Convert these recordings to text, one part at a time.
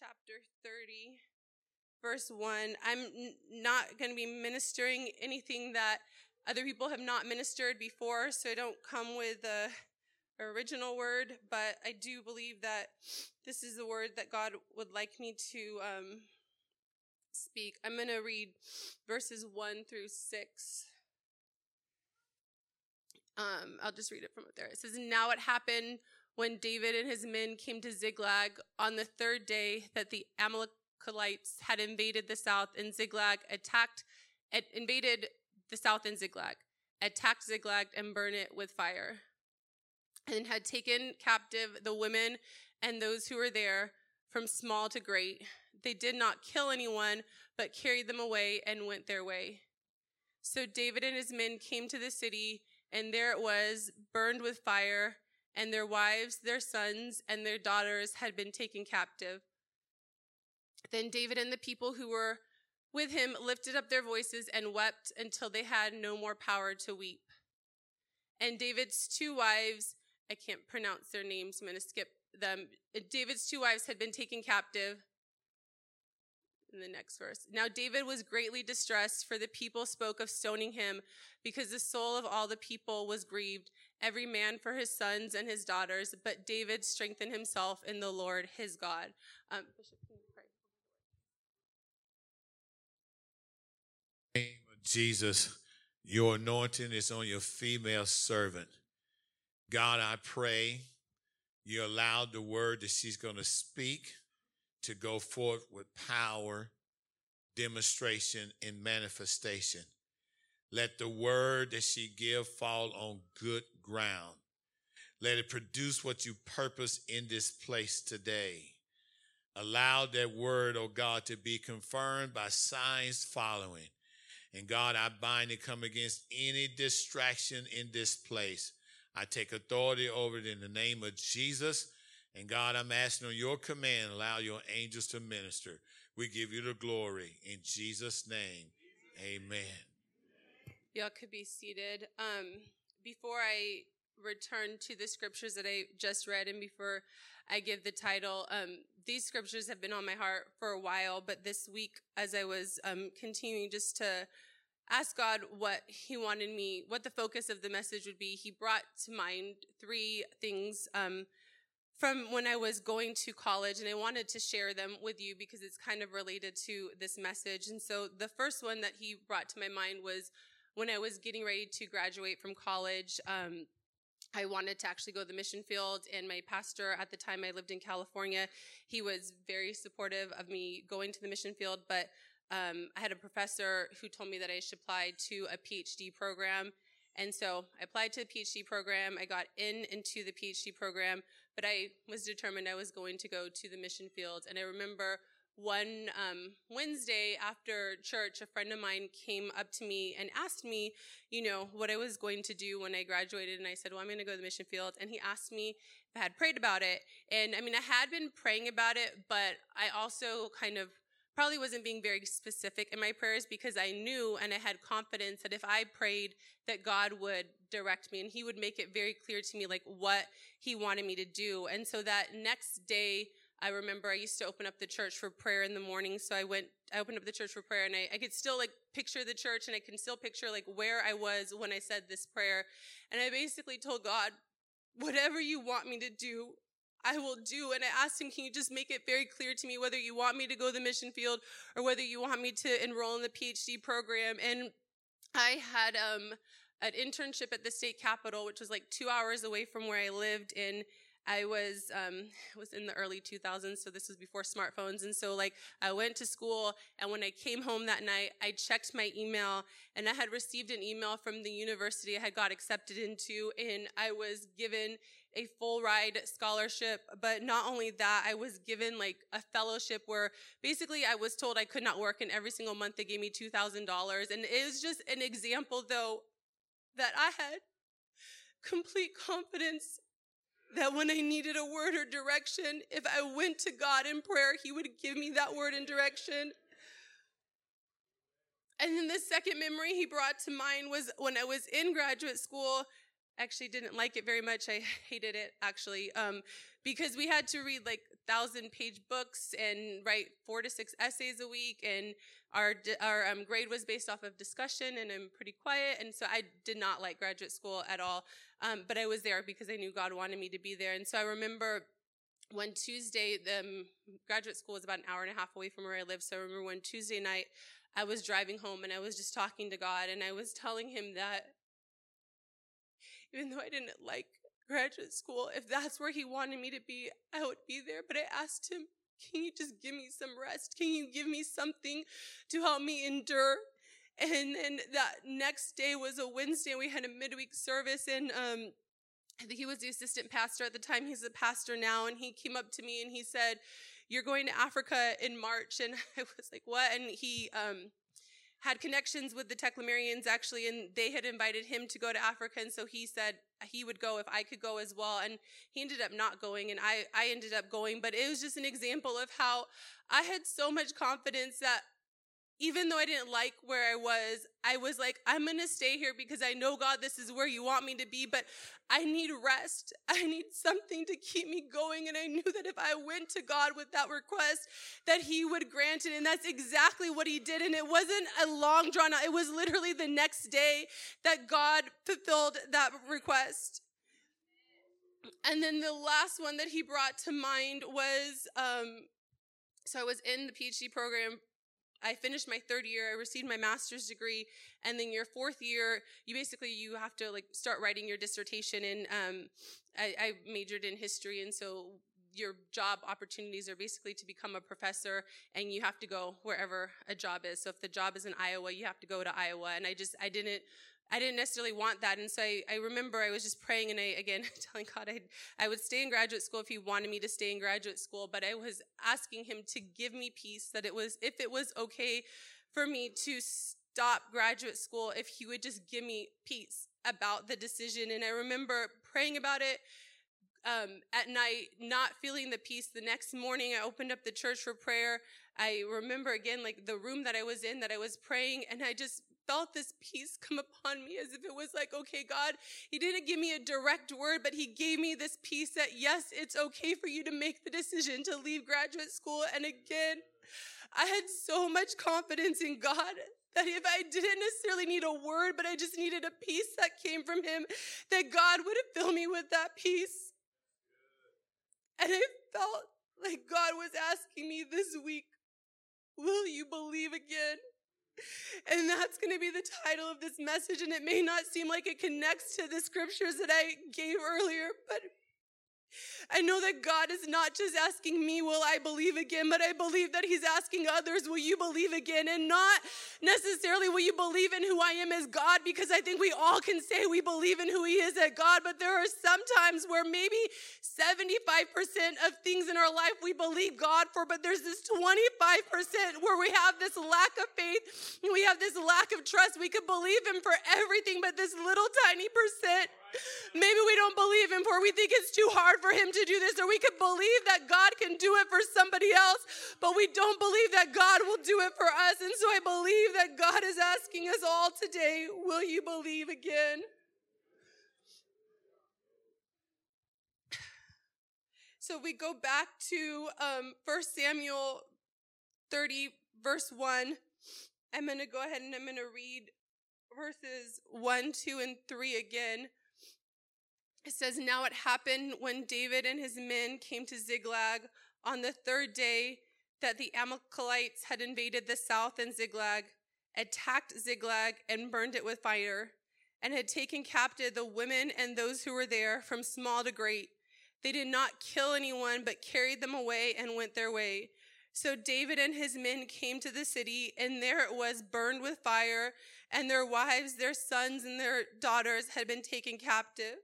chapter 30, verse 1. I'm not going to be ministering anything that other people have not ministered before, so I don't come with the original word, but I do believe that this is the word that God would like me to um, speak. I'm going to read verses 1 through 6. Um, I'll just read it from up there. It says, Now it happened when David and his men came to Ziklag on the third day that the Amalekites had invaded the south and Ziklag attacked, invaded the south in Ziklag, attacked Ziklag and burned it with fire, and had taken captive the women and those who were there from small to great. They did not kill anyone, but carried them away and went their way. So David and his men came to the city, and there it was, burned with fire and their wives, their sons, and their daughters had been taken captive. Then David and the people who were with him lifted up their voices and wept until they had no more power to weep. And David's two wives, I can't pronounce their names, I'm going to skip them. David's two wives had been taken captive in the next verse. Now David was greatly distressed, for the people spoke of stoning him, because the soul of all the people was grieved, every man for his sons and his daughters. But David strengthened himself in the Lord his God. Um, Bishop, name of Jesus, your anointing is on your female servant. God, I pray you allowed the word that she's going to speak to go forth with power, demonstration, and manifestation. Let the word that she give fall on good ground. Let it produce what you purpose in this place today. Allow that word, oh God, to be confirmed by signs following. And God, I bind and come against any distraction in this place. I take authority over it in the name of Jesus. And God, I'm asking on your command, allow your angels to minister. We give you the glory in Jesus' name. Amen. Y'all could be seated. Um, before I return to the scriptures that I just read and before I give the title, um, these scriptures have been on my heart for a while, but this week, as I was um, continuing just to ask God what He wanted me, what the focus of the message would be, He brought to mind three things um, from when I was going to college, and I wanted to share them with you because it's kind of related to this message. And so the first one that He brought to my mind was when I was getting ready to graduate from college. Um, I wanted to actually go to the mission field, and my pastor at the time I lived in California, he was very supportive of me going to the mission field. But um, I had a professor who told me that I should apply to a PhD program, and so I applied to the PhD program. I got in into the PhD program, but I was determined I was going to go to the mission field. And I remember one um, Wednesday after church, a friend of mine came up to me and asked me, you know, what I was going to do when I graduated. And I said, well, I'm going to go to the mission field. And he asked me if I had prayed about it. And I mean, I had been praying about it, but I also kind of probably wasn't being very specific in my prayers because I knew and I had confidence that if I prayed that God would direct me and he would make it very clear to me like what he wanted me to do. And so that next day, I remember I used to open up the church for prayer in the morning. So I went, I opened up the church for prayer and I, I could still like picture the church and I can still picture like where I was when I said this prayer. And I basically told God, whatever you want me to do, I will do. And I asked him, can you just make it very clear to me whether you want me to go to the mission field or whether you want me to enroll in the PhD program? And I had, um, an internship at the state capitol, which was like two hours away from where I lived in I was um, was in the early 2000s, so this was before smartphones, and so like I went to school, and when I came home that night, I checked my email, and I had received an email from the university I had got accepted into, and I was given a full ride scholarship. But not only that, I was given like a fellowship where basically I was told I could not work, and every single month they gave me two thousand dollars, and it was just an example though that I had complete confidence that when I needed a word or direction, if I went to God in prayer, He would give me that word and direction. And then the second memory he brought to mind was when I was in graduate school. Actually, didn't like it very much. I hated it actually. Um, because we had to read like thousand page books and write four to six essays a week and our our um, grade was based off of discussion and i'm pretty quiet and so i did not like graduate school at all um, but i was there because i knew god wanted me to be there and so i remember one tuesday the um, graduate school was about an hour and a half away from where i live so i remember one tuesday night i was driving home and i was just talking to god and i was telling him that even though i didn't like graduate school. If that's where he wanted me to be, I would be there. But I asked him, can you just give me some rest? Can you give me something to help me endure? And then that next day was a Wednesday, we had a midweek service, and um, I think he was the assistant pastor at the time. He's a pastor now, and he came up to me and he said, "You're going to Africa in March," and I was like, "What?" And he um, had connections with the Teclamarians actually, and they had invited him to go to Africa. And so he said he would go if I could go as well. And he ended up not going, and I, I ended up going. But it was just an example of how I had so much confidence that even though I didn't like where I was, I was like, I'm going to stay here because I know, God, this is where you want me to be, but I need rest. I need something to keep me going. And I knew that if I went to God with that request, that He would grant it. And that's exactly what He did. And it wasn't a long drawn out, it was literally the next day that God fulfilled that request. And then the last one that He brought to mind was um, so I was in the PhD program I finished my third year. I received my master's degree, and then your fourth year, you basically you have to like start writing your dissertation. And um, I, I majored in history, and so your job opportunities are basically to become a professor and you have to go wherever a job is. So if the job is in Iowa, you have to go to Iowa. And I just, I didn't I didn't necessarily want that. And so I, I remember I was just praying and I, again, telling God I'd, I would stay in graduate school if he wanted me to stay in graduate school. But I was asking him to give me peace that it was, if it was okay for me to stop graduate school, if he would just give me peace about the decision. And I remember praying about it. Um, at night, not feeling the peace. The next morning, I opened up the church for prayer. I remember again, like the room that I was in, that I was praying, and I just felt this peace come upon me as if it was like, okay, God, He didn't give me a direct word, but He gave me this peace that, yes, it's okay for you to make the decision to leave graduate school. And again, I had so much confidence in God that if I didn't necessarily need a word, but I just needed a peace that came from Him, that God would fill me with that peace. And I felt like God was asking me this week, Will you believe again? And that's going to be the title of this message. And it may not seem like it connects to the scriptures that I gave earlier, but I know that God is not just asking me, will I believe again, but I believe that He's asking others, will you believe again? And not necessarily will you believe in who I am as God, because I think we all can say we believe in who He is as God, but there are some times where maybe 75% of things in our life we believe God for, but there's this 25% where we have this lack of faith, we have this lack of trust. We could believe Him for everything, but this little tiny percent Maybe we don't believe him for we think it's too hard for him to do this, or we could believe that God can do it for somebody else, but we don't believe that God will do it for us. And so I believe that God is asking us all today, will you believe again? So we go back to um, 1 Samuel 30, verse 1. I'm going to go ahead and I'm going to read verses 1, 2, and 3 again. It says, Now it happened when David and his men came to Ziklag on the third day that the Amalekites had invaded the south and Ziklag, attacked Ziklag, and burned it with fire, and had taken captive the women and those who were there from small to great. They did not kill anyone, but carried them away and went their way. So David and his men came to the city, and there it was burned with fire, and their wives, their sons, and their daughters had been taken captive.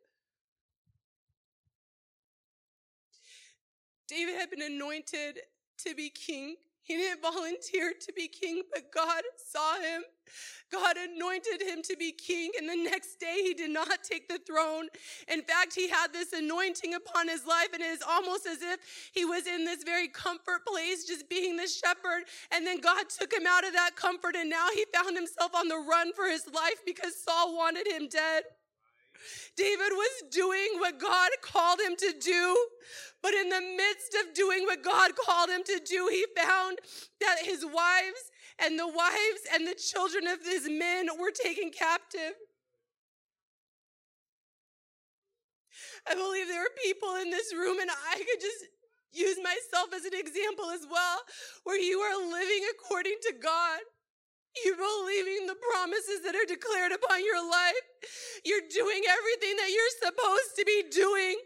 David had been anointed to be king. He didn't volunteer to be king, but God saw him. God anointed him to be king, and the next day he did not take the throne. In fact, he had this anointing upon his life, and it is almost as if he was in this very comfort place, just being the shepherd. And then God took him out of that comfort, and now he found himself on the run for his life because Saul wanted him dead. David was doing what God called him to do. But in the midst of doing what God called him to do, he found that his wives and the wives and the children of his men were taken captive. I believe there are people in this room, and I could just use myself as an example as well, where you are living according to God. You're believing the promises that are declared upon your life. You're doing everything that you're supposed to be doing.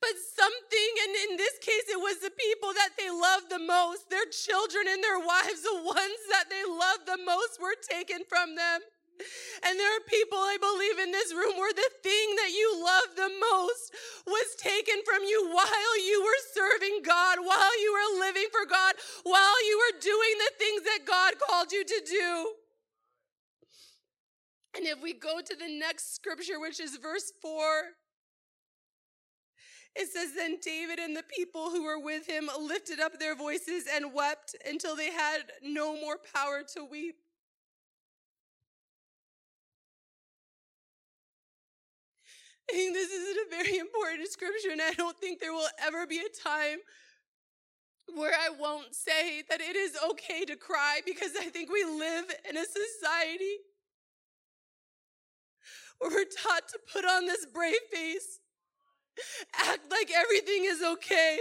But something, and in this case, it was the people that they loved the most, their children and their wives, the ones that they loved the most, were taken from them. And there are people I believe in this room where the thing that you love the most was taken from you while you were serving God, while you were living for God, while you were doing the things that God called you to do. And if we go to the next scripture, which is verse 4, it says, Then David and the people who were with him lifted up their voices and wept until they had no more power to weep. I think this is a very important scripture, and I don't think there will ever be a time where I won't say that it is okay to cry because I think we live in a society where we're taught to put on this brave face, act like everything is okay.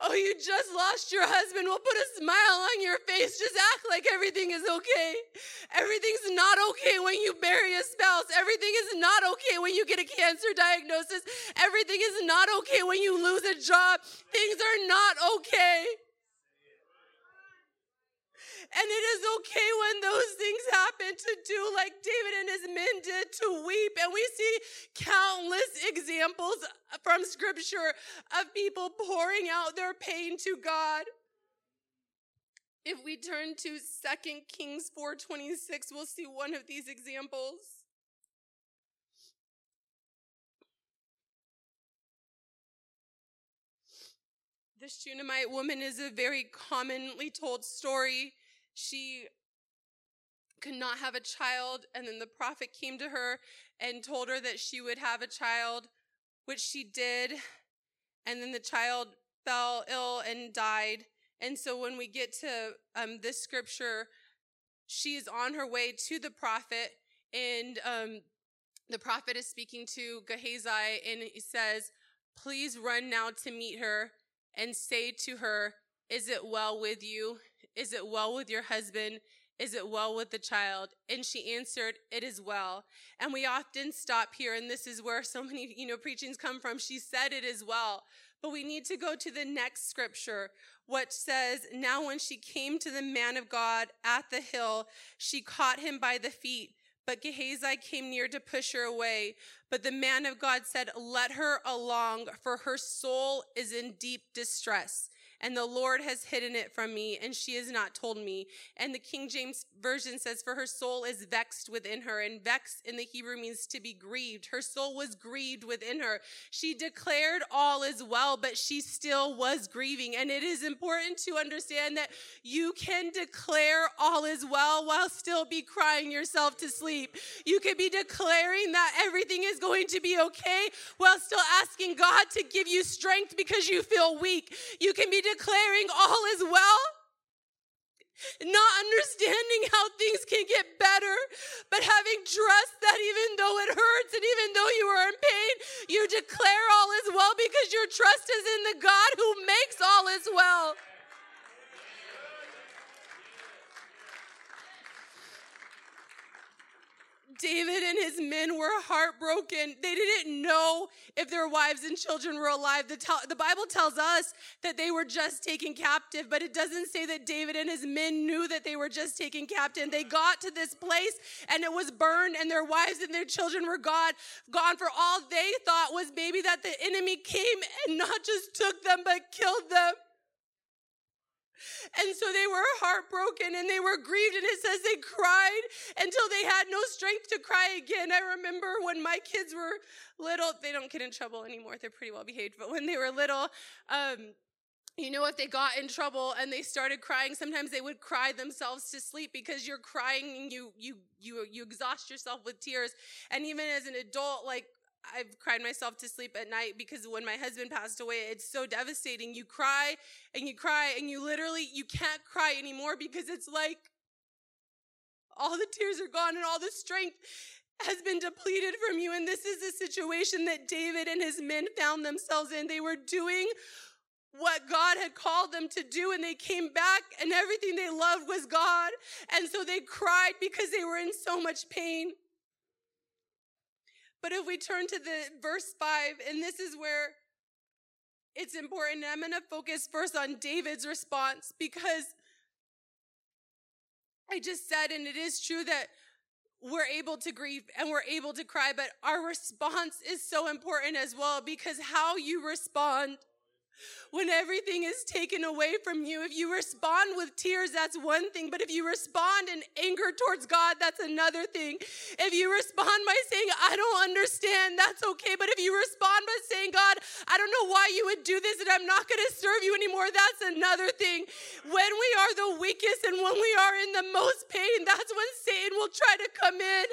Oh, you just lost your husband. We'll put a smile on your face. Just act like everything is okay. Everything's not okay when you bury a spouse. Everything is not okay when you get a cancer diagnosis. Everything is not okay when you lose a job. Things are not okay. And it is okay when those things happen to do like David and his men did to weep. And we see countless examples from scripture of people pouring out their pain to God. If we turn to 2 Kings 4:26, we'll see one of these examples. The Shunammite woman is a very commonly told story she could not have a child. And then the prophet came to her and told her that she would have a child, which she did. And then the child fell ill and died. And so when we get to um, this scripture, she is on her way to the prophet, and um, the prophet is speaking to Gehazi, and he says, Please run now to meet her and say to her, Is it well with you? Is it well with your husband? Is it well with the child? And she answered, It is well. And we often stop here, and this is where so many, you know, preachings come from. She said, It is well. But we need to go to the next scripture, which says, Now when she came to the man of God at the hill, she caught him by the feet. But Gehazi came near to push her away. But the man of God said, Let her along, for her soul is in deep distress and the Lord has hidden it from me, and she has not told me. And the King James Version says, For her soul is vexed within her. And vexed in the Hebrew means to be grieved. Her soul was grieved within her. She declared all is well, but she still was grieving. And it is important to understand that you can declare all is well while still be crying yourself to sleep. You can be declaring that everything is going to be okay while still asking God to give you strength because you feel weak. You can be declaring all is well, not understanding how things can get better, but having trust that even though it hurts and even though you are in pain, you declare all is well because your trust is in the God who makes all is well. David and his men were heartbroken. They didn't know if their wives and children were alive. The, the, Bible tells us that they were just taken captive, but it doesn't say that David and his men knew that they were just taken captive. They got to this place and it was burned, and their wives and their children were gone. Gone for all they thought was maybe that the enemy came and not just took them, but killed them. And so they were heartbroken and they were grieved. And it says they cried until they had no strength to cry again. I remember when my kids were little, they don't get in trouble anymore. They're pretty well behaved. But when they were little, um, you know if they got in trouble and they started crying sometimes they would cry themselves to sleep because you're crying and you you you you exhaust yourself with tears and even as an adult like I've cried myself to sleep at night because when my husband passed away it's so devastating you cry and you cry and you literally you can't cry anymore because it's like all the tears are gone and all the strength has been depleted from you and this is the situation that David and his men found themselves in they were doing what God had called them to do, and they came back, and everything they loved was God. And so they cried because they were in so much pain. But if we turn to the verse 5, and this is where it's important, I'm going to focus first on David's response because I just said, and it is true that we're able to grieve and we're able to cry, but our response is so important as well because how you respond when everything is taken away from you. If you respond with tears, that's one thing. But if you respond in anger towards God, that's another thing. If you respond by saying, I don't understand, that's okay. But if you respond by saying, God, I don't know why you would do this and I'm not going to serve you anymore, that's another thing. When we are the weakest and when we are in the most pain, that's when Satan will try to come in.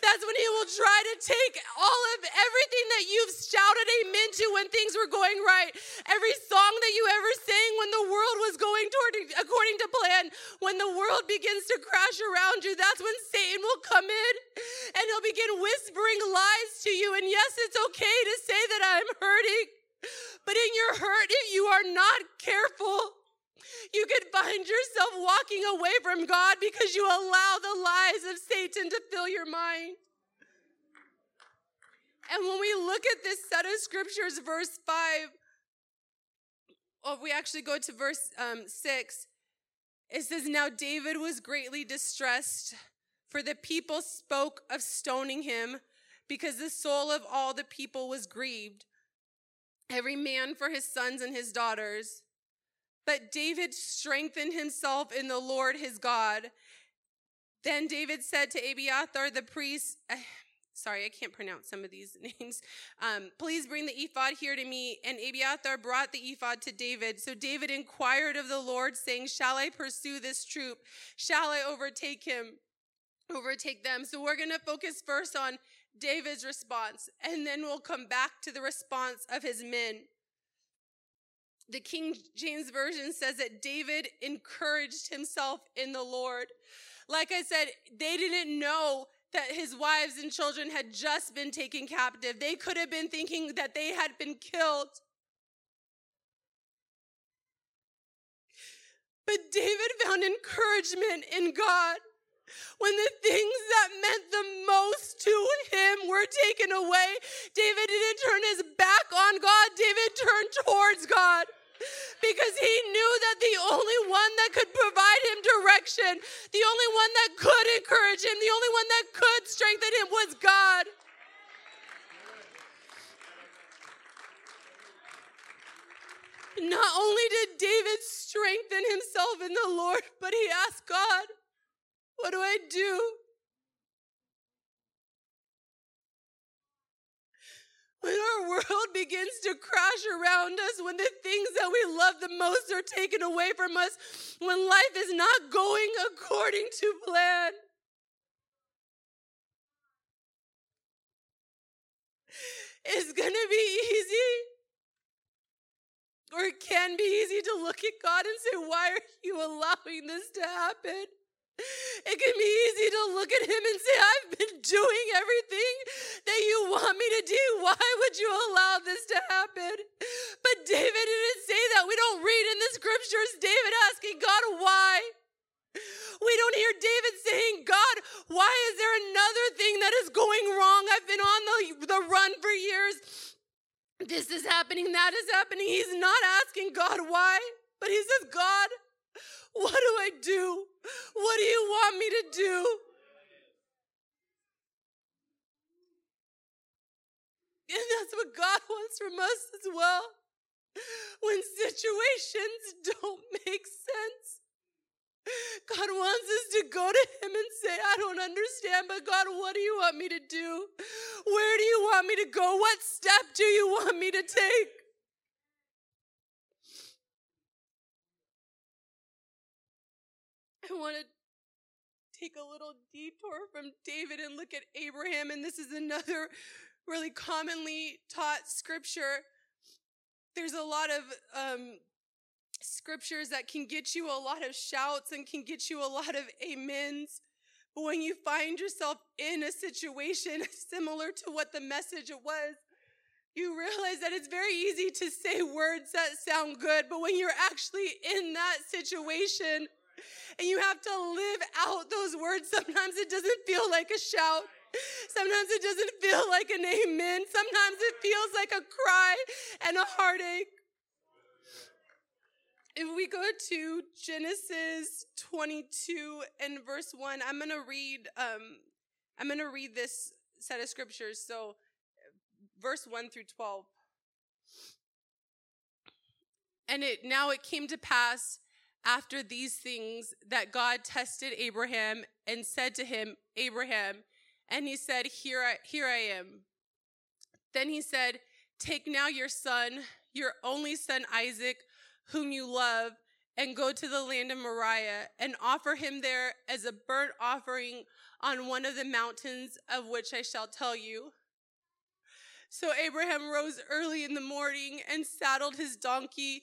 That's when he will try to take all of everything that you've shouted amen to when things were going right. Every song that you ever sang when the world was going toward according to plan. When the world begins to crash around you, that's when Satan will come in and he'll begin whispering lies to you. And yes, it's okay to say that I'm hurting. But in your hurt, if you are not careful, you could find yourself walking away from God because you allow the lies of Satan to fill your mind. And when we look at this set of scriptures, verse 5, if we actually go to verse um, 6, it says, Now David was greatly distressed, for the people spoke of stoning him, because the soul of all the people was grieved, every man for his sons and his daughters. But David strengthened himself in the Lord his God. Then David said to Abiathar the priest, sorry, I can't pronounce some of these names. Um, please bring the ephod here to me. And Abiathar brought the ephod to David. So David inquired of the Lord, saying, Shall I pursue this troop? Shall I overtake him? Overtake them. So we're going to focus first on David's response, and then we'll come back to the response of his men the King James Version says that David encouraged himself in the Lord. Like I said, they didn't know that his wives and children had just been taken captive. They could have been thinking that they had been killed. But David found encouragement in God. When the things that meant the most to him were taken away, David didn't turn his back on God, David turned towards God. Because he knew that the only one that could provide him direction, the only one that could encourage him, the only one that could strengthen him was God. Not only did David strengthen himself in the Lord, but he asked God, what do I do? When our world begins to crash around us, when the things that we love the most are taken away from us, when life is not going according to plan. It's gonna be easy, or it can be easy to look at God and say, Why are you allowing this to happen? It can be easy to look at him and say, I've been doing everything that you want me to do. Why would you allow this to happen? But David didn't say that. We don't read in the scriptures David asking God, why? We don't hear David saying, God, why is there another thing that is going wrong? I've been on the, the run for years. This is happening, that is happening. He's not asking God why, but he says, God, what do I do? What do you want me to do? And that's what God wants from us as well. When situations don't make sense, God wants us to go to Him and say, I don't understand, but God, what do you want me to do? Where do you want me to go? What step do you want me to take? I want to take a little detour from David and look at Abraham. And this is another really commonly taught scripture. There's a lot of um, scriptures that can get you a lot of shouts and can get you a lot of amens. But when you find yourself in a situation similar to what the message was, you realize that it's very easy to say words that sound good, but when you're actually in that situation and you have to live out those words, sometimes it doesn't feel like a shout. Sometimes it doesn't feel like an amen. Sometimes it feels like a cry and a heartache. If we go to Genesis 22 and verse 1, I'm going to read um, I'm going to read this set of scriptures. So verse 1 through 12. And it now it came to pass after these things that God tested Abraham and said to him, Abraham, and he said, Here I here I am. Then he said, Take now your son, your only son Isaac, whom you love, and go to the land of Moriah and offer him there as a burnt offering on one of the mountains of which I shall tell you. So Abraham rose early in the morning and saddled his donkey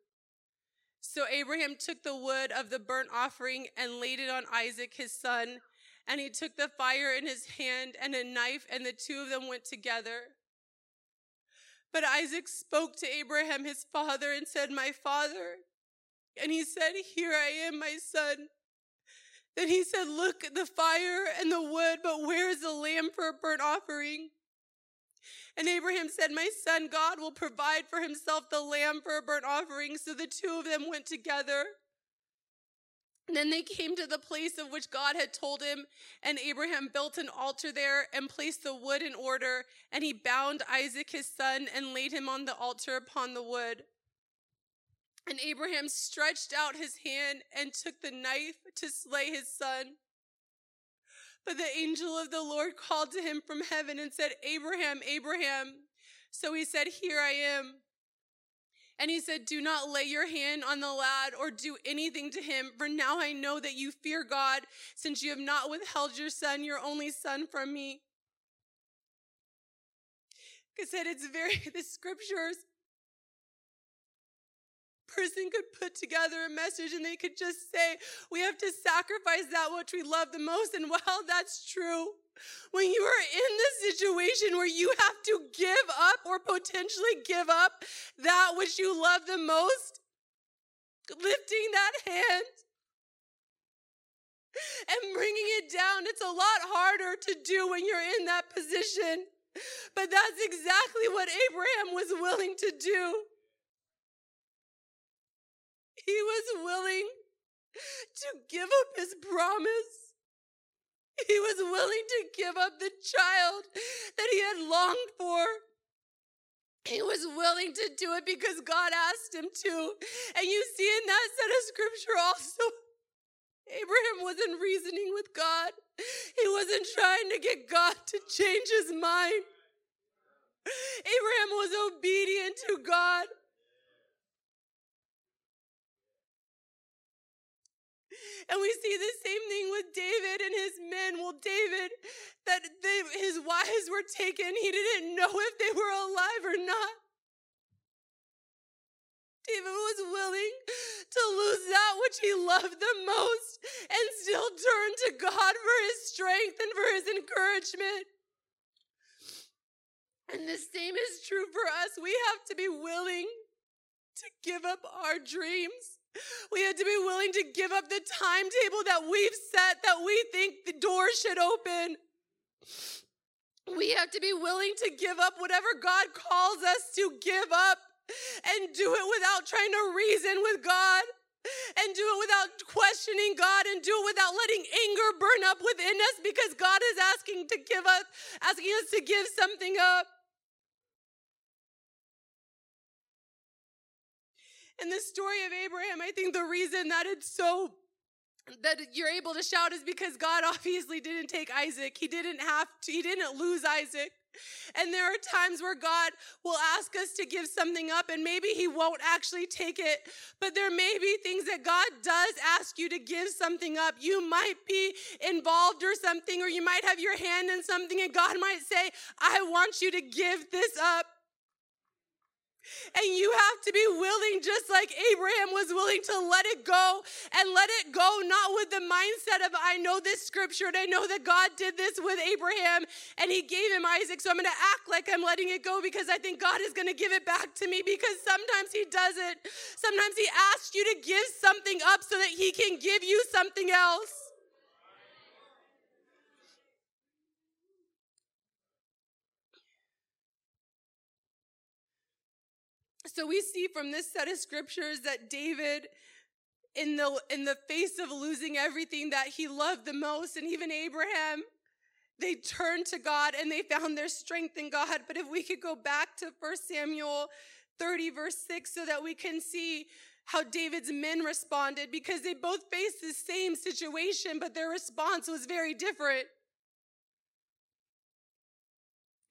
So Abraham took the wood of the burnt offering and laid it on Isaac his son. And he took the fire in his hand and a knife, and the two of them went together. But Isaac spoke to Abraham his father and said, My father. And he said, Here I am, my son. Then he said, Look, at the fire and the wood, but where is the lamb for a burnt offering? And Abraham said, My son, God will provide for himself the lamb for a burnt offering. So the two of them went together. And then they came to the place of which God had told him, and Abraham built an altar there and placed the wood in order. And he bound Isaac his son and laid him on the altar upon the wood. And Abraham stretched out his hand and took the knife to slay his son. But the angel of the Lord called to him from heaven and said, Abraham, Abraham. So he said, Here I am. And he said, Do not lay your hand on the lad or do anything to him, for now I know that you fear God, since you have not withheld your son, your only son, from me. Said, it's very, the scriptures person could put together a message and they could just say, we have to sacrifice that which we love the most. And while that's true, when you are in the situation where you have to give up or potentially give up that which you love the most, lifting that hand and bringing it down, it's a lot harder to do when you're in that position. But that's exactly what Abraham was willing to do. He was willing to give up his promise. He was willing to give up the child that he had longed for. He was willing to do it because God asked him to. And you see in that set of scripture also, Abraham wasn't reasoning with God. He wasn't trying to get God to change his mind. Abraham was obedient to God. And we see the same thing with David and his men. Well, David, that they, his wives were taken, he didn't know if they were alive or not. David was willing to lose that which he loved the most and still turn to God for his strength and for his encouragement. And the same is true for us. We have to be willing to give up our dreams we had to be willing to give up the timetable that we've set that we think the door should open. We have to be willing to give up whatever God calls us to give up and do it without trying to reason with God. and do it without questioning God and do it without letting anger burn up within us because God is asking to give us, asking us to give something up. In the story of Abraham, I think the reason that it's so that you're able to shout is because God obviously didn't take Isaac. He didn't have to, he didn't lose Isaac. And there are times where God will ask us to give something up, and maybe He won't actually take it. But there may be things that God does ask you to give something up. You might be involved or something, or you might have your hand in something, and God might say, I want you to give this up. And you have to be willing, just like Abraham was willing to let it go and let it go, not with the mindset of, I know this scripture and I know that God did this with Abraham and he gave him Isaac. So I'm going to act like I'm letting it go because I think God is going to give it back to me because sometimes he doesn't. Sometimes he asks you to give something up so that he can give you something else. So we see from this set of scriptures that David in the in the face of losing everything that he loved the most and even Abraham they turned to God and they found their strength in God. But if we could go back to 1 Samuel 30 verse 6 so that we can see how David's men responded because they both faced the same situation but their response was very different.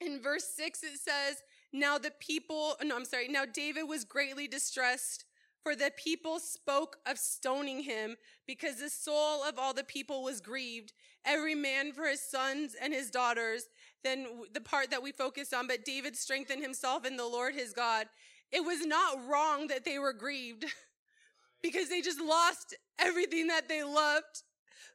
In verse 6 it says now the people, no, I'm sorry. Now David was greatly distressed, for the people spoke of stoning him because the soul of all the people was grieved, every man for his sons and his daughters. Then the part that we focused on, but David strengthened himself in the Lord his God. It was not wrong that they were grieved because they just lost everything that they loved.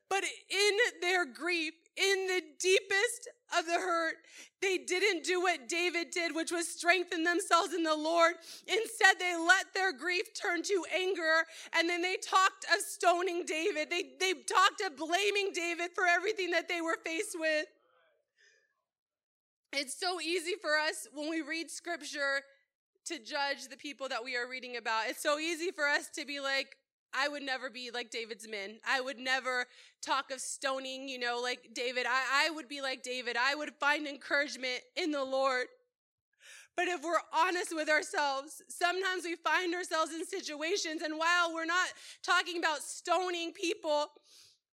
But in their grief, in the deepest of the hurt, they didn't do what David did, which was strengthen themselves in the Lord. Instead, they let their grief turn to anger, and then they talked of stoning David. They, they talked of blaming David for everything that they were faced with. It's so easy for us when we read scripture to judge the people that we are reading about. It's so easy for us to be like, I would never be like David's men. I would never talk of stoning, you know, like David. I, I would be like David. I would find encouragement in the Lord. But if we're honest with ourselves, sometimes we find ourselves in situations, and while we're not talking about stoning people,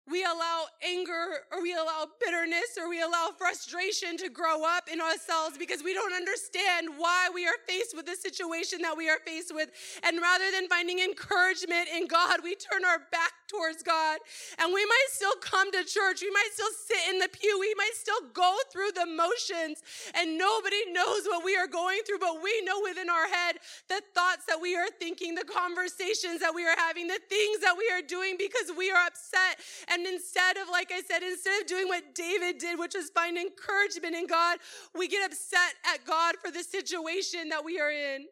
we allow anger or we allow bitterness or we allow frustration to grow up in ourselves because we don't understand why we are faced with the situation that we are faced with. And rather than finding encouragement in God, we turn our back towards God. And we might still come to church, we might still sit in the pew, we might still go through the motions, and nobody knows what we are going through, but we know within our head the thoughts that we are thinking, the conversations that we are having, the things that we are doing because we are upset and instead of, like I said, instead of doing what David did, which was find encouragement in God, we get upset at God for the situation that we are in.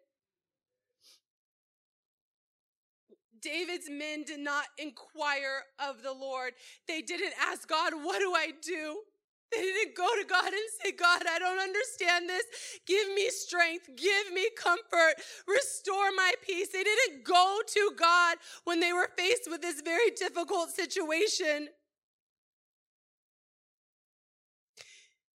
David's men did not inquire of the Lord. They didn't ask God, What do I do? They didn't go to God and say, God, I don't understand this. Give me strength. Give me comfort. Restore my peace. They didn't go to God when they were faced with this very difficult situation.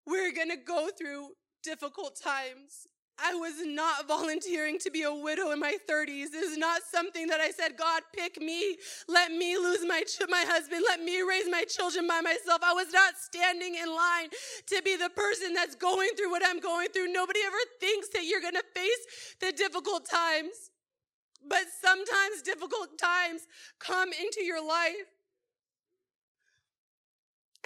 We're going to go through difficult times. I was not volunteering to be a widow in my 30s. This is not something that I said, God, pick me. Let me lose my, ch- my husband. Let me raise my children by myself. I was not standing in line to be the person that's going through what I'm going through. Nobody ever thinks that you're going to face the difficult times. But sometimes difficult times come into your life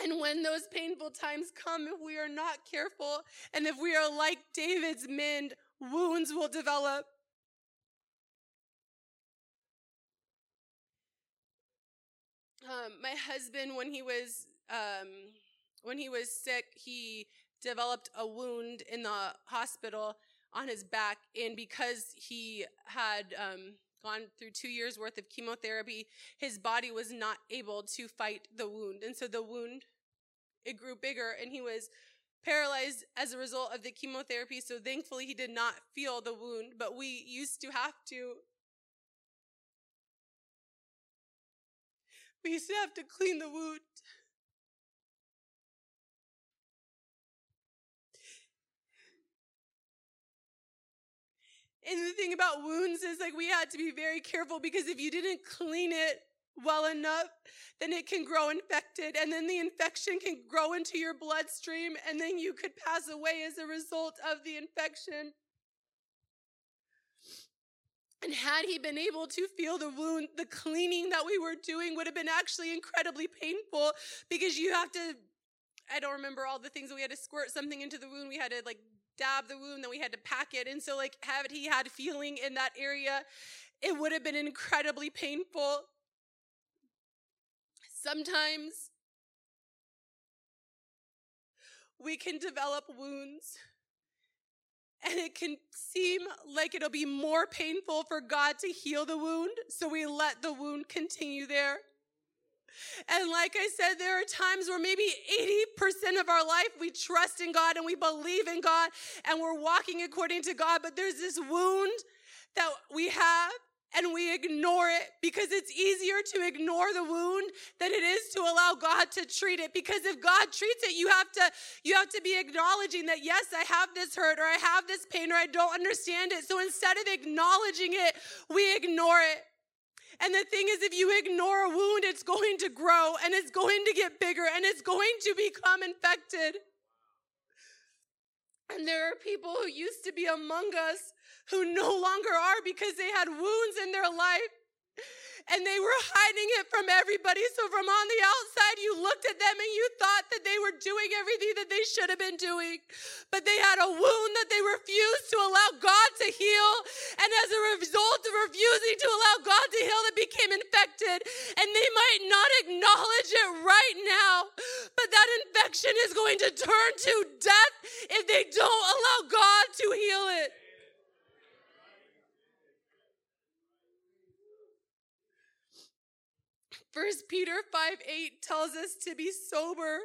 and when those painful times come, if we are not careful and if we are like David's men, wounds will develop. Um, my husband, when he was um, when he was sick, he developed a wound in the hospital on his back, and because he had um, gone through two years worth of chemotherapy, his body was not able to fight the wound. And so the wound, it grew bigger and he was paralyzed as a result of the chemotherapy. So thankfully he did not feel the wound, but we used to have to we used to have to clean the wound. And the thing about wounds is like we had to be very careful because if you didn't clean it well enough, then it can grow infected and then the infection can grow into your bloodstream and then you could pass away as a result of the infection. And had he been able to feel the wound, the cleaning that we were doing would have been actually incredibly painful because you have to, I don't remember all the things we had to squirt something into the wound. We had to like dab the wound, then we had to pack it. And so, like, had he had feeling in that area, it would have been incredibly painful. Sometimes we can develop wounds and it can seem like it'll be more painful for God to heal the wound, so we let the wound continue there. And like I said, there are times where maybe 80% of our life we trust in God and we believe in God and we're walking according to God, but there's this wound that we have and we ignore it because it's easier to ignore the wound than it is to allow God to treat it. Because if God treats it you have to you have to be acknowledging that yes I have this hurt or I have this pain or I don't understand it. So instead of acknowledging it we ignore it and the thing is, if you ignore a wound, it's going to grow and it's going to get bigger and it's going to become infected. And there are people who used to be among us who no longer are because they had wounds in their life and they were hiding it from everybody. So from on the outside, you looked at them and you thought that they were doing everything that they should have been doing. But they had a wound that they refused to allow God to heal. And as a result of refusing to allow God to heal, it became infected. And they might not acknowledge it right now, but that infection is going to turn to death if they don't allow God to heal it. First Peter 5 8 tells us to be sober,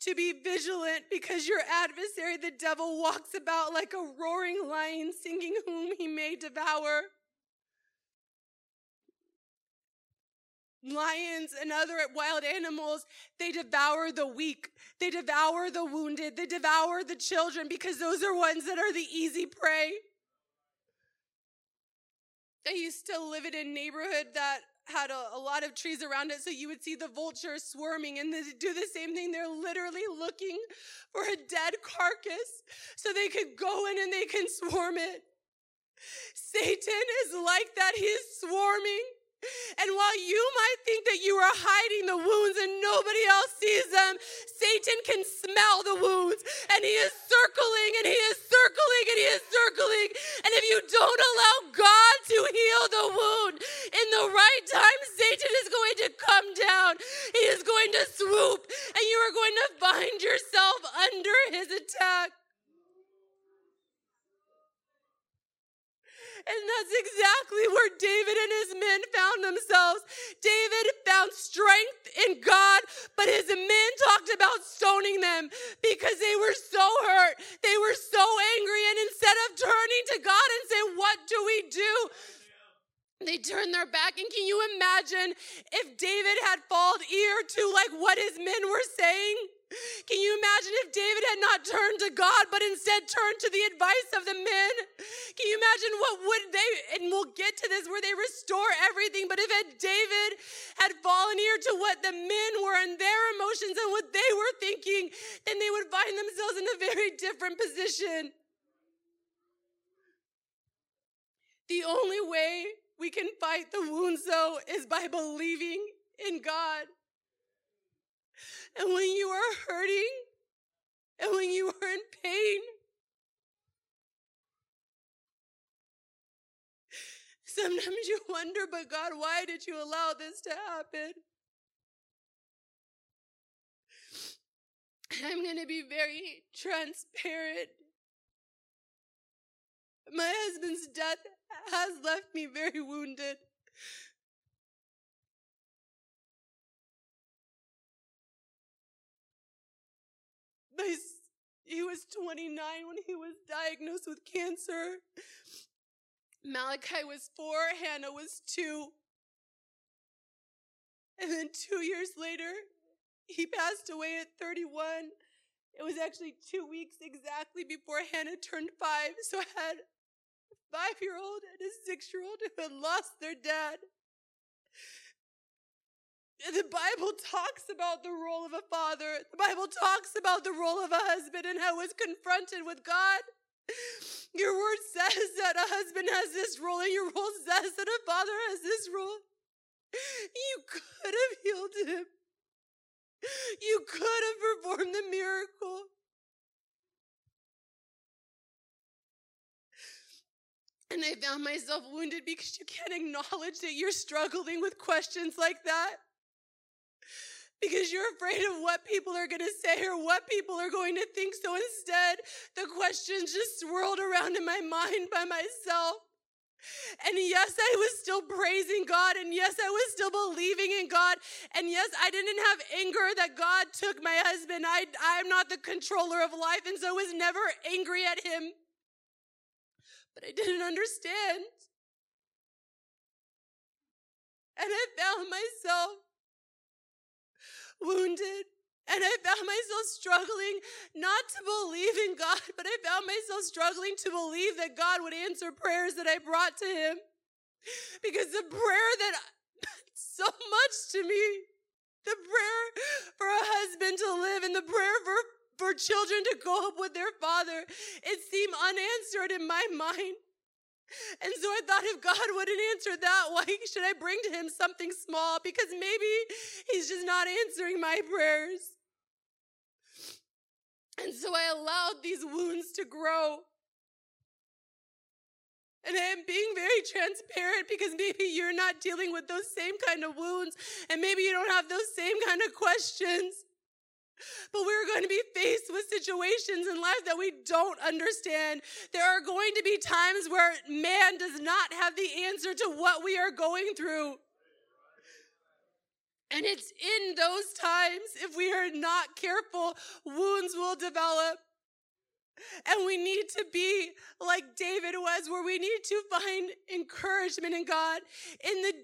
to be vigilant, because your adversary, the devil, walks about like a roaring lion, seeking whom he may devour. Lions and other wild animals, they devour the weak. They devour the wounded. They devour the children because those are ones that are the easy prey. I used to live in a neighborhood that had a, a, lot of trees around it, so you would see the vultures swarming and they do the same thing. They're literally looking for a dead carcass so they could go in and they can swarm it. Satan is like that. He's swarming. And while you might think that you are hiding the wounds and nobody else sees them, Satan can smell the wounds and he is circling and he is circling and he is circling. And if you don't allow God to heal the wound in the right time, Satan is going to come down. He is going to swoop and you are going to find yourself under his attack. And that's exactly where David and his men found themselves. David found strength in God, but his men talked about stoning them because they were so hurt. They were so angry. And instead of turning to God and saying, What do we do? They turned their back. And can you imagine if David had fallen ear to like what his men were saying? Can you imagine if David had not turned to God, but instead turned to the advice of the men? Can you imagine what would they, and we'll get to this where they restore everything, but if David had fallen ear to what the men were and their emotions and what they were thinking, then they would find themselves in a very different position. The only way we can fight the wounds, though, is by believing in God. And when you are hurting and when you are in pain, sometimes you wonder, but God, why did you allow this to happen? I'm going to be very transparent. My husband's death has left me very wounded. He was 29 when he was diagnosed with cancer. Malachi was four, Hannah was two. And then two years later, he passed away at 31. It was actually two weeks exactly before Hannah turned five. So I had a five year old and a six year old who had lost their dad. The Bible talks about the role of a father. The Bible talks about the role of a husband and how it's confronted with God. Your word says that a husband has this role, and your role says that a father has this role. You could have healed him. You could have performed the miracle. And I found myself wounded because you can't acknowledge that you're struggling with questions like that. Because you're afraid of what people are going to say or what people are going to think. So instead, the questions just swirled around in my mind by myself. And yes, I was still praising God. And yes, I was still believing in God. And yes, I didn't have anger that God took my husband. I, I'm not the controller of life. And so I was never angry at him. But I didn't understand. And I found myself wounded and I found myself struggling not to believe in God, but I found myself struggling to believe that God would answer prayers that I brought to Him. Because the prayer that meant so much to me, the prayer for a husband to live and the prayer for, for children to go up with their father, it seemed unanswered in my mind. And so I thought if God wouldn't answer that, why should I bring to him something small? Because maybe he's just not answering my prayers. And so I allowed these wounds to grow. And I am being very transparent because maybe you're not dealing with those same kind of wounds, and maybe you don't have those same kind of questions. But we're going to be faced with situations in life that we don't understand. There are going to be times where man does not have the answer to what we are going through. And it's in those times, if we are not careful, wounds will develop. And we need to be like David was, where we need to find encouragement in God in the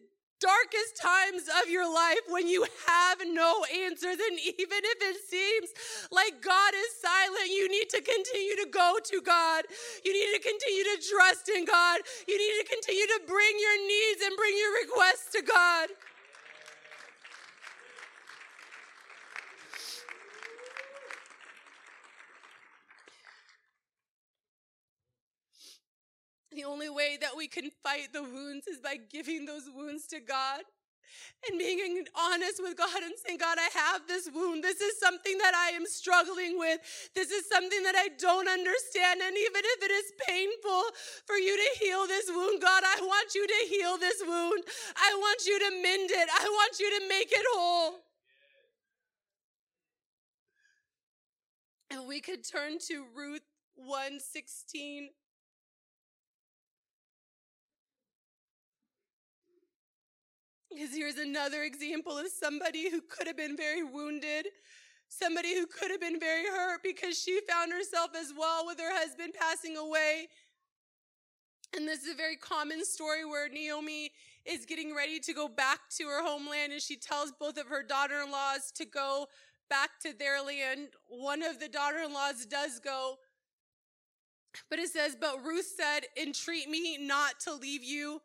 darkest times of your life when you have no answers. And even if it seems like God is silent, you need to continue to go to God. You need to continue to trust in God. You need to continue to bring your needs and bring your requests to God. The only way that we can fight the wounds is by giving those wounds to God and being honest with God and saying, God, I have this wound. This is something that I am struggling with. This is something that I don't understand. And even if it is painful for you to heal this wound, God, I want you to heal this wound. I want you to mend it. I want you to make it whole. And we could turn to Ruth 116. Because here's another example of somebody who could have been very wounded, somebody who could have been very hurt because she found herself as well with her husband passing away. And this is a very common story where Naomi is getting ready to go back to her homeland and she tells both of her daughter in laws to go back to their land. One of the daughter in laws does go. But it says, But Ruth said, Entreat me not to leave you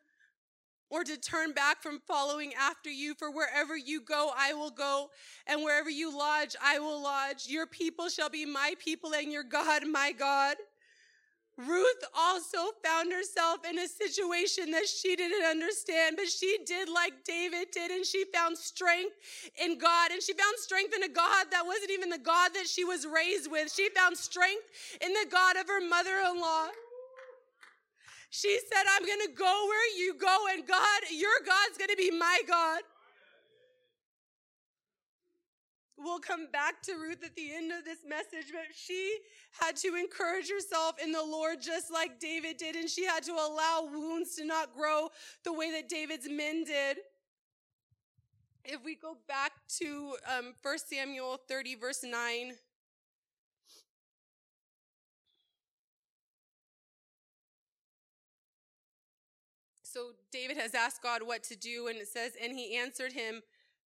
or to turn back from following after you. For wherever you go, I will go, and wherever you lodge, I will lodge. Your people shall be my people, and your God, my God. Ruth also found herself in a situation that she didn't understand, but she did like David did, and she found strength in God. And she found strength in a God that wasn't even the God that she was raised with. She found strength in the God of her mother in law. She said, I'm going to go where you go, and God, your God's going to be my God. We'll come back to Ruth at the end of this message, but she had to encourage herself in the Lord just like David did, and she had to allow wounds to not grow the way that David's men did. If we go back to um, 1 Samuel 30, verse 9. So David has asked God what to do, and it says, And he answered him,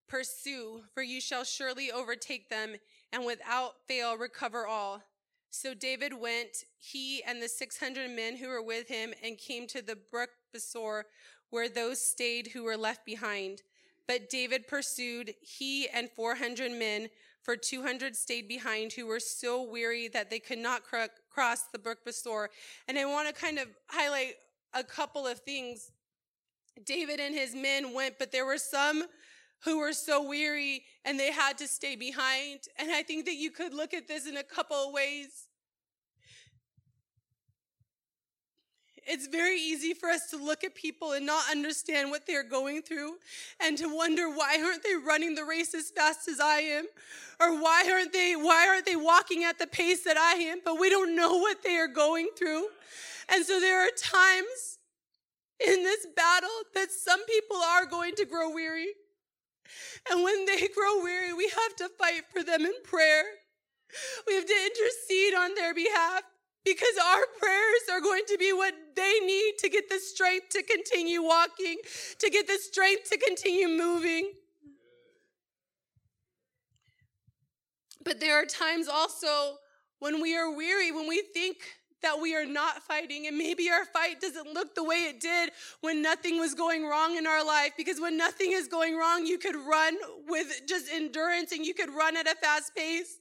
Pursue, for you shall surely overtake them, and without fail recover all. So David went, he and the 600 men who were with him, and came to the brook Besor, where those stayed who were left behind. But David pursued, he and 400 men, for 200 stayed behind, who were so weary that they could not cr- cross the brook Besor. And I want to kind of highlight a couple of things. David and his men went, but there were some who were so weary and they had to stay behind. And I think that you could look at this in a couple of ways. It's very easy for us to look at people and not understand what they're going through and to wonder why aren't they running the race as fast as I am? Or why aren't they why aren't they walking at the pace that I am? But we don't know what they are going through. And so there are times in this battle that some people are going to grow weary. And when they grow weary, we have to fight for them in prayer. We have to intercede on their behalf because our prayers are going to be what they need to get the strength to continue walking, to get the strength to continue moving. But there are times also when we are weary, when we think that we are not fighting. And maybe our fight doesn't look the way it did when nothing was going wrong in our life. Because when nothing is going wrong, you could run with just endurance and you could run at a fast pace.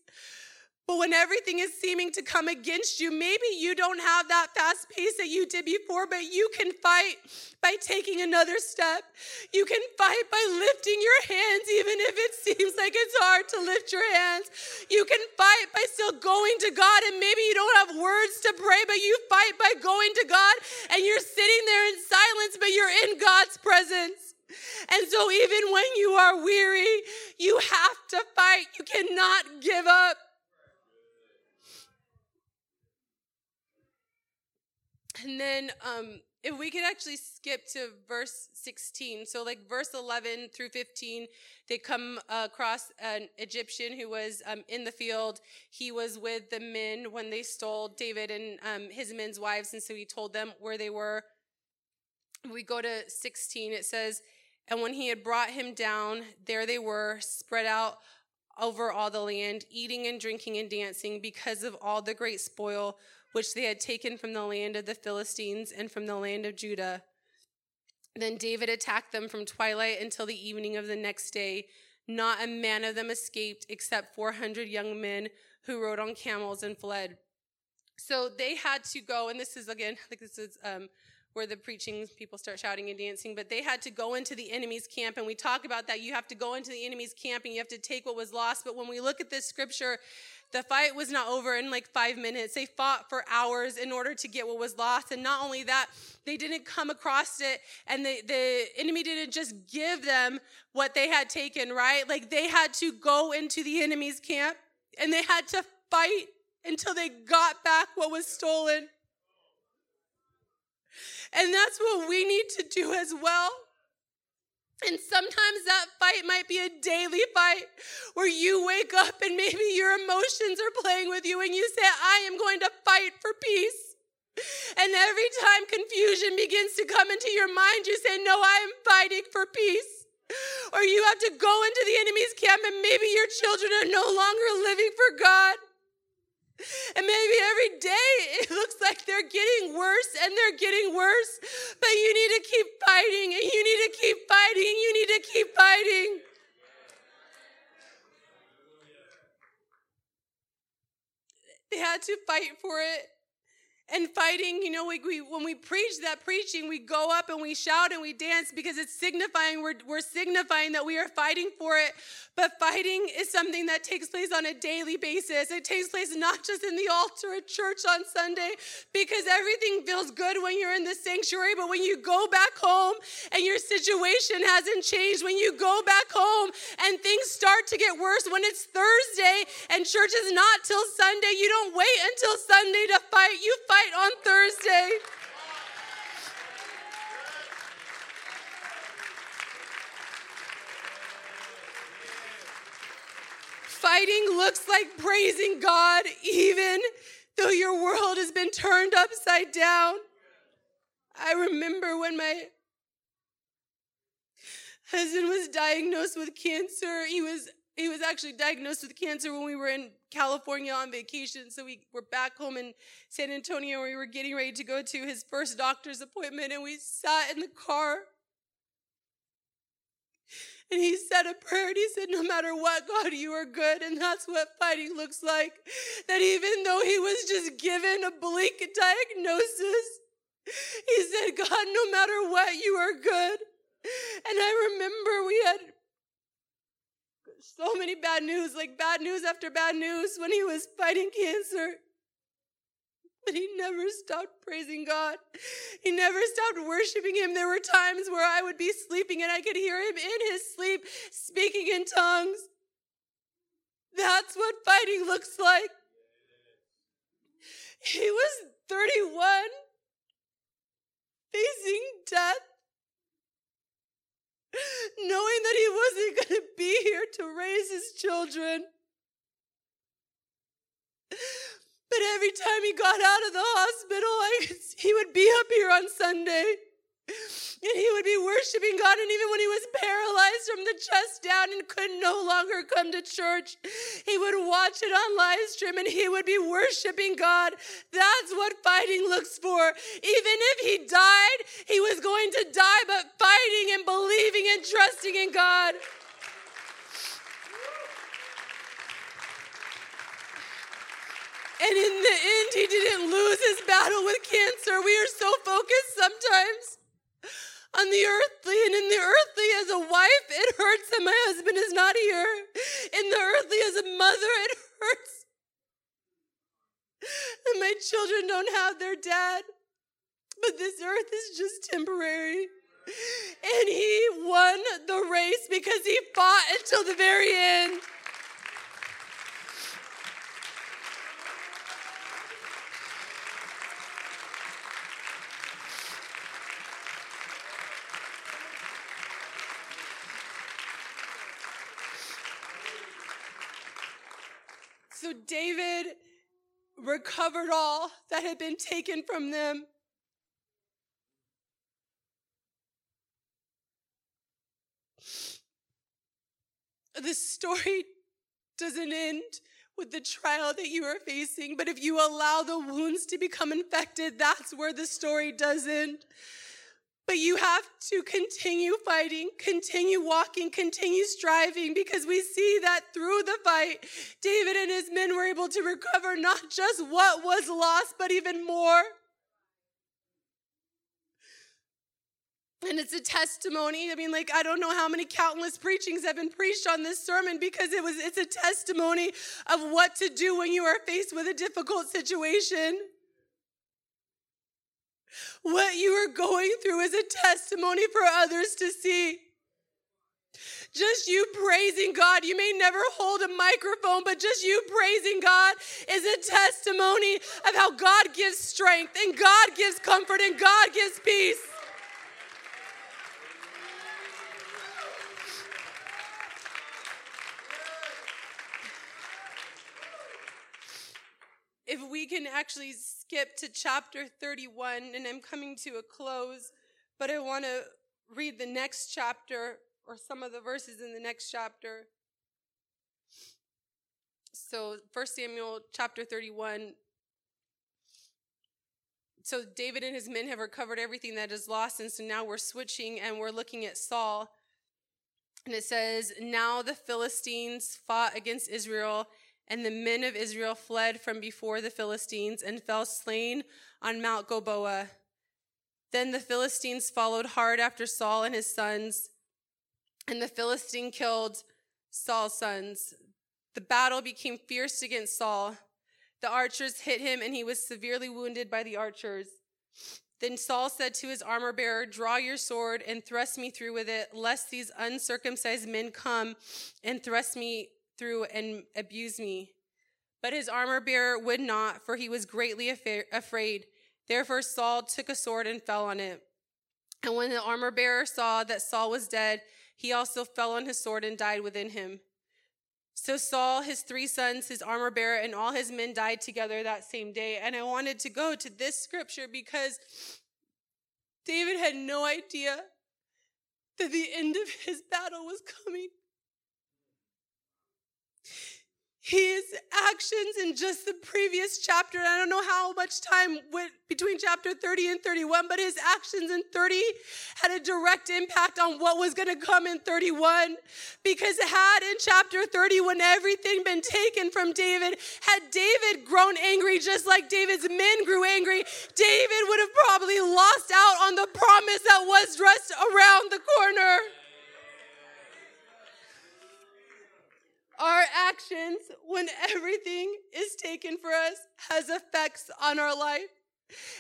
But when everything is seeming to come against you, maybe you don't have that fast pace that you did before, but you can fight by taking another step. You can fight by lifting your hands, even if it seems like it's hard to lift your hands. You can fight by still going to God, and maybe you don't have words to pray, but you fight by going to God, and you're sitting there in silence, but you're in God's presence. And so, even when you are weary, you have to fight. You cannot give up. And then um, if we could actually skip to verse 16. So, like verse 11 through 15, they come across an Egyptian who was um, in the field. He was with the men when they stole David and um, his men's wives. And so he told them where they were. We go to 16, it says, And when he had brought him down, there they were, spread out over all the land, eating and drinking and dancing because of all the great spoil which they had taken from the land of the Philistines and from the land of Judah. Then David attacked them from twilight until the evening of the next day. Not a man of them escaped except 400 young men who rode on camels and fled. So they had to go, and this is again, like this is um, where the preaching people start shouting and dancing, but they had to go into the enemy's camp. And we talk about that. You have to go into the enemy's camp and you have to take what was lost. But when we look at this scripture, the fight was not over in like five minutes. They fought for hours in order to get what was lost. And not only that, they didn't come across it and the, the enemy didn't just give them what they had taken, right? Like they had to go into the enemy's camp and they had to fight until they got back what was stolen. And that's what we need to do as well. And sometimes that fight might be a daily fight where you wake up and maybe your emotions are playing with you and you say, I am going to fight for peace. And every time confusion begins to come into your mind, you say, No, I am fighting for peace. Or you have to go into the enemy's camp and maybe your children are no longer living for God. And maybe every day it looks like they're getting worse and they're getting worse. But you need to keep fighting and you need to keep fighting you need to keep fighting. They had to fight for it and fighting, you know, we, we, when we preach that preaching, we go up and we shout and we dance because it's signifying, we're, we're signifying that we are fighting for it. But fighting is something that takes place on a daily basis. It takes place not just in the altar at church on Sunday, because everything feels good when you're in the sanctuary, but when you go back home and your situation hasn't changed, when you go back home and things start to get worse, when it's Thursday and church is not till Sunday, you don't wait until Sunday to fight. You fight on Thursday. Fighting looks like praising God even though your world has been turned upside down. I remember when my husband was diagnosed with cancer. He was he was actually diagnosed with cancer when we were in California on vacation. So we were back home in San Antonio. We were getting ready to go to his first doctor's appointment, and we sat in the car. And he said a prayer and he said, No matter what, God, you are good. And that's what fighting looks like. That even though he was just given a bleak diagnosis, he said, God, no matter what, you are good. And I remember we had so many bad news, like bad news after bad news when he was fighting cancer. But he never stopped praising God. He never stopped worshiping him. There were times where I would be sleeping and I could hear him in his sleep speaking in tongues. That's what fighting looks like. He was 31, facing death knowing that he wasn't going to be here to raise his children. But every time he got out of the hospital, I, he would be up here on Sunday. And he would be worshiping God. And even when he was paralyzed from the chest down and could no longer come to church, he would watch it on live stream and he would be worshiping God. That's what fighting looks for. Even if he died, he was going to die, but fighting and believing and trusting in God. And in the end, he didn't lose his battle with cancer. We are so focused sometimes on the earthly, and in the earthly as a wife, it hurts that my husband is not here. In the earthly as a mother, it hurts that my children don't have their dad. But this earth is just temporary. And he won the race because he fought until the very end. So David recovered all that had been taken from them. The story doesn't end with the trial that you are facing, but if you allow the wounds to become infected, that's where the story does end. But you have to continue fighting, continue walking, continue striving because we see that through the fight, David and his men were able to recover not just what was lost, but even more. And it's a testimony. I mean, like, I don't know how many countless preachings have been preached on this sermon because it was, it's a testimony of what to do when you are faced with a difficult situation. What you are going through is a testimony for others to see. Just you praising God. You may never hold a microphone, but just you praising God is a testimony of how God gives strength and God gives comfort and God gives peace. If we can actually skip to chapter 31, and I'm coming to a close, but I want to read the next chapter or some of the verses in the next chapter. So, 1 Samuel chapter 31. So, David and his men have recovered everything that is lost, and so now we're switching and we're looking at Saul. And it says, Now the Philistines fought against Israel and the men of Israel fled from before the Philistines and fell slain on Mount Gilboa. Then the Philistines followed hard after Saul and his sons, and the Philistine killed Saul's sons. The battle became fierce against Saul. The archers hit him, and he was severely wounded by the archers. Then Saul said to his armor bearer, Draw your sword and thrust me through with it, lest these uncircumcised men come and thrust me through and abuse me. But his armor bearer would not, for he was greatly afraid. Therefore Saul took a sword and fell on it. And when the armor bearer saw that Saul was dead, he also fell on his sword and died within him. So Saul, his three sons, his armor bearer, and all his men died together that same day. And I wanted to go to this scripture because David had no idea that the end of his battle was coming. His actions in just the previous chapter. I don't know how much time went between chapter 30 and 31, but his actions in 30 had a direct impact on what was going to come in 31. Because had in chapter 30, when everything been taken from David, had David grown angry just like David's men grew angry, David would have probably lost out on the promise that was just around the corner. Our actions, when everything is taken for us, has effects on our life.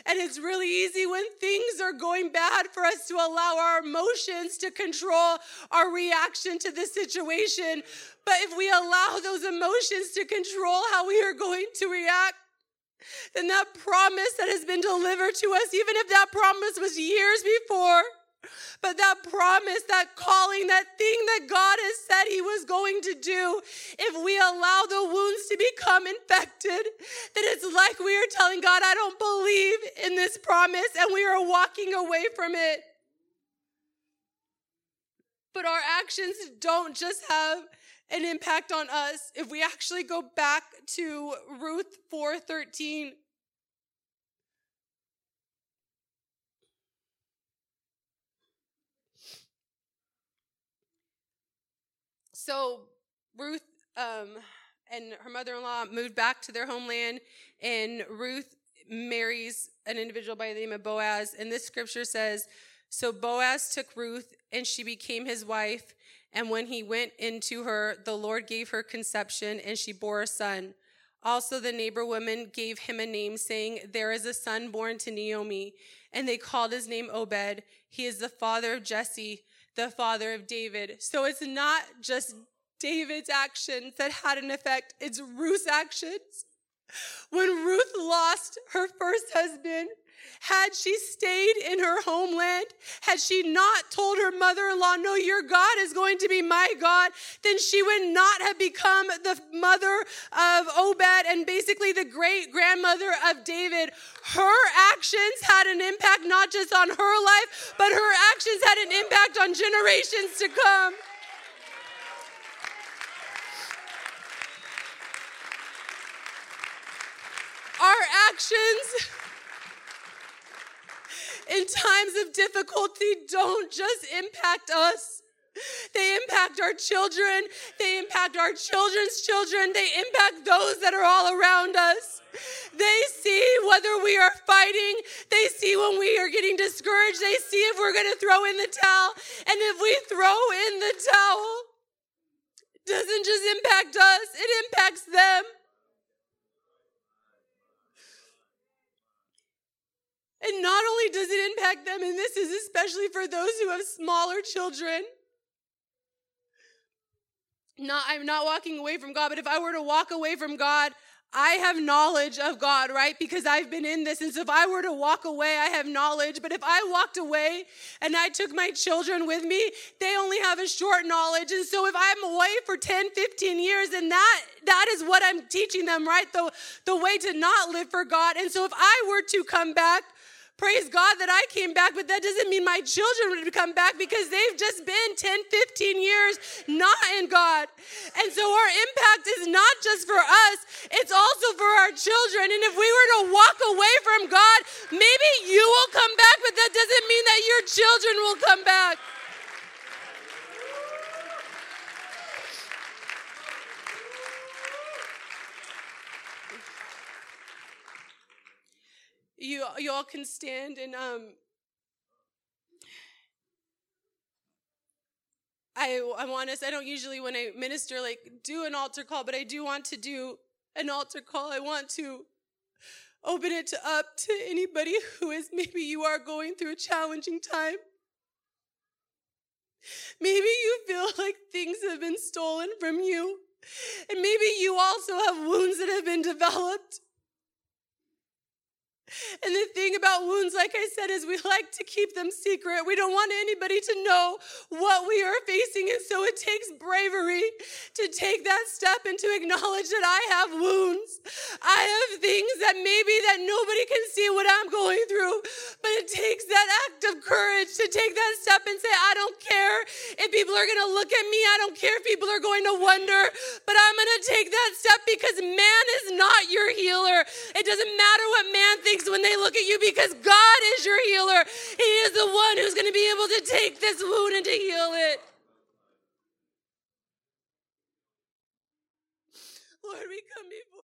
And it's really easy when things are going bad for us to allow our emotions to control our reaction to the situation. But if we allow those emotions to control how we are going to react, then that promise that has been delivered to us, even if that promise was years before, but that promise, that calling, that thing that God has said He was going to do, if we allow the wounds to become infected, then it's like we are telling God, I don't believe in this promise, and we are walking away from it. But our actions don't just have an impact on us. If we actually go back to Ruth 4:13, So Ruth um, and her mother-in-law moved back to their homeland, and Ruth marries an individual by the name of Boaz. And this scripture says, "So Boaz took Ruth, and she became his wife. And when he went into her, the Lord gave her conception, and she bore a son." Also, the neighbor woman gave him a name, saying, There is a son born to Naomi. And they called his name Obed. He is the father of Jesse, the father of David. So it's not just David's actions that had an effect, it's Ruth's actions. When Ruth lost her first husband, had she stayed in her homeland, had she not told her mother in law, No, your God is going to be my God, then she would not have become the mother of Obed and basically the great grandmother of David. Her actions had an impact not just on her life, but her actions had an impact on generations to come. Our actions in times of difficulty don't just impact us. They impact our children. They impact our children's children. They impact those that are all around us. They see whether we are fighting. They see when we are getting discouraged. They see if we're going to throw in the towel. And if we throw in the towel, it doesn't just impact us, it impacts them. And not only does it impact them, and this is especially for those who have smaller children. Not, I'm not walking away from God, but if I were to walk away from God, I have knowledge of God, right? Because I've been in this. And so if I were to walk away, I have knowledge. But if I walked away and I took my children with me, they only have a short knowledge. And so if I'm away for 10, 15 years, and that that is what I'm teaching them, right? The, the way to not live for God. And so if I were to come back, Praise God that I came back, but that doesn't mean my children would come back because they've just been 10, 15 years not in God. And so our impact is not just for us, it's also for our children. And if we were to walk away from God, maybe you will come back, but that doesn't mean that your children will come back. You you all can stand and um I I want us I don't usually when I minister like do an altar call but I do want to do an altar call. I want to open it up to anybody who is maybe you are going through a challenging time. Maybe you feel like things have been stolen from you. And maybe you also have wounds that have been developed. And the thing about wounds, like I said, is we like to keep them secret. We don't want anybody to know what we are facing. And so it takes bravery to take that step and to acknowledge that I have wounds. I have things that maybe that nobody can see what I'm going through. But it takes that act of courage to take that step and say, I don't care if people are going to look at me. I don't care if people are going to wonder, but I'm going to take that step because man is not your healer. It doesn't matter what man thinks when they look at you because God is your healer. He is the one who's going to be able to take this wound and to heal it. Lord, we come before